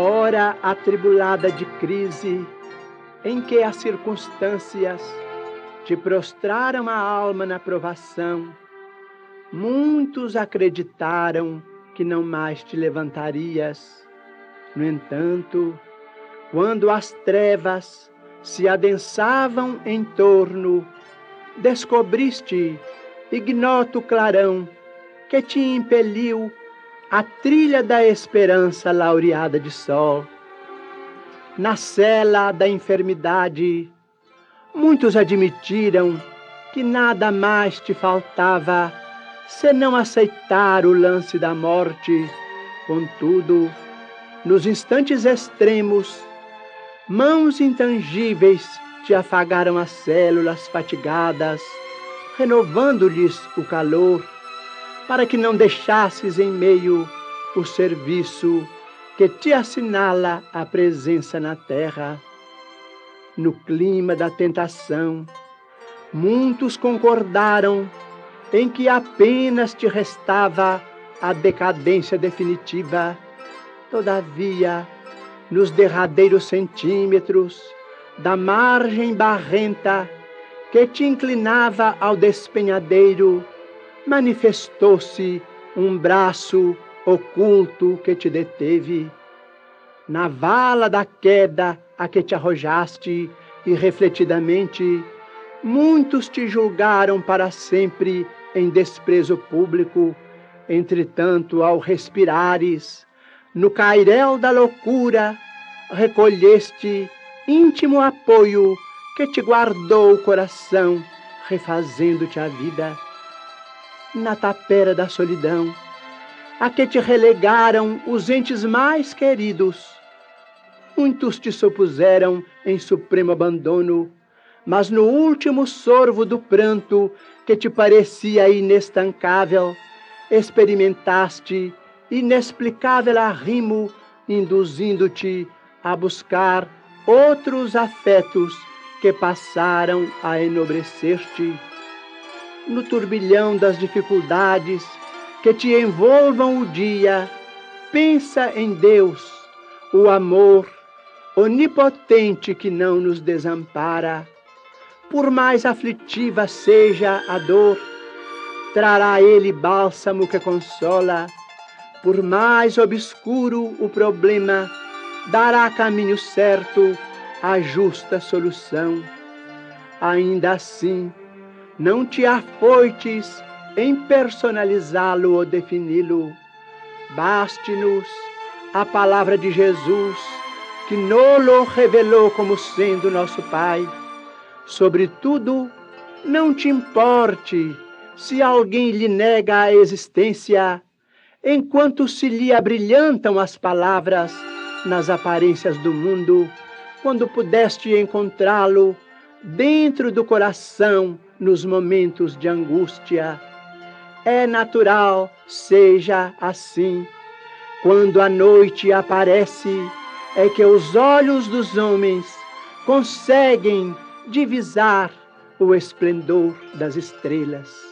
hora atribulada de crise, em que as circunstâncias te prostraram a alma na provação, muitos acreditaram que não mais te levantarias. No entanto, quando as trevas se adensavam em torno, descobriste ignoto clarão que te impeliu a trilha da esperança laureada de sol. Na cela da enfermidade, muitos admitiram que nada mais te faltava senão aceitar o lance da morte. Contudo, nos instantes extremos, mãos intangíveis te afagaram as células fatigadas, renovando-lhes o calor para que não deixasses em meio o serviço que te assinala a presença na terra. No clima da tentação, muitos concordaram em que apenas te restava a decadência definitiva. Todavia, nos derradeiros centímetros da margem barrenta que te inclinava ao despenhadeiro, manifestou-se um braço oculto que te deteve. Na vala da queda a que te arrojaste, e refletidamente, muitos te julgaram para sempre em desprezo público. Entretanto, ao respirares, no cairel da loucura, recolheste íntimo apoio que te guardou o coração, refazendo-te a vida na tapera da solidão, a que te relegaram os entes mais queridos. Muitos te supuseram em supremo abandono, mas no último sorvo do pranto que te parecia inestancável, experimentaste inexplicável arrimo, induzindo-te a buscar outros afetos que passaram a enobrecer-te no turbilhão das dificuldades que te envolvam o dia, pensa em Deus, o amor onipotente que não nos desampara. Por mais aflitiva seja a dor, trará ele bálsamo que consola. Por mais obscuro o problema, dará caminho certo, a justa solução. Ainda assim, não te afoites em personalizá-lo ou defini-lo. Baste-nos a palavra de Jesus, que nolo revelou como sendo nosso Pai. Sobretudo, não te importe se alguém lhe nega a existência, enquanto se lhe abrilhantam as palavras nas aparências do mundo, quando pudeste encontrá-lo dentro do coração nos momentos de angústia. É natural seja assim. Quando a noite aparece, é que os olhos dos homens conseguem divisar o esplendor das estrelas.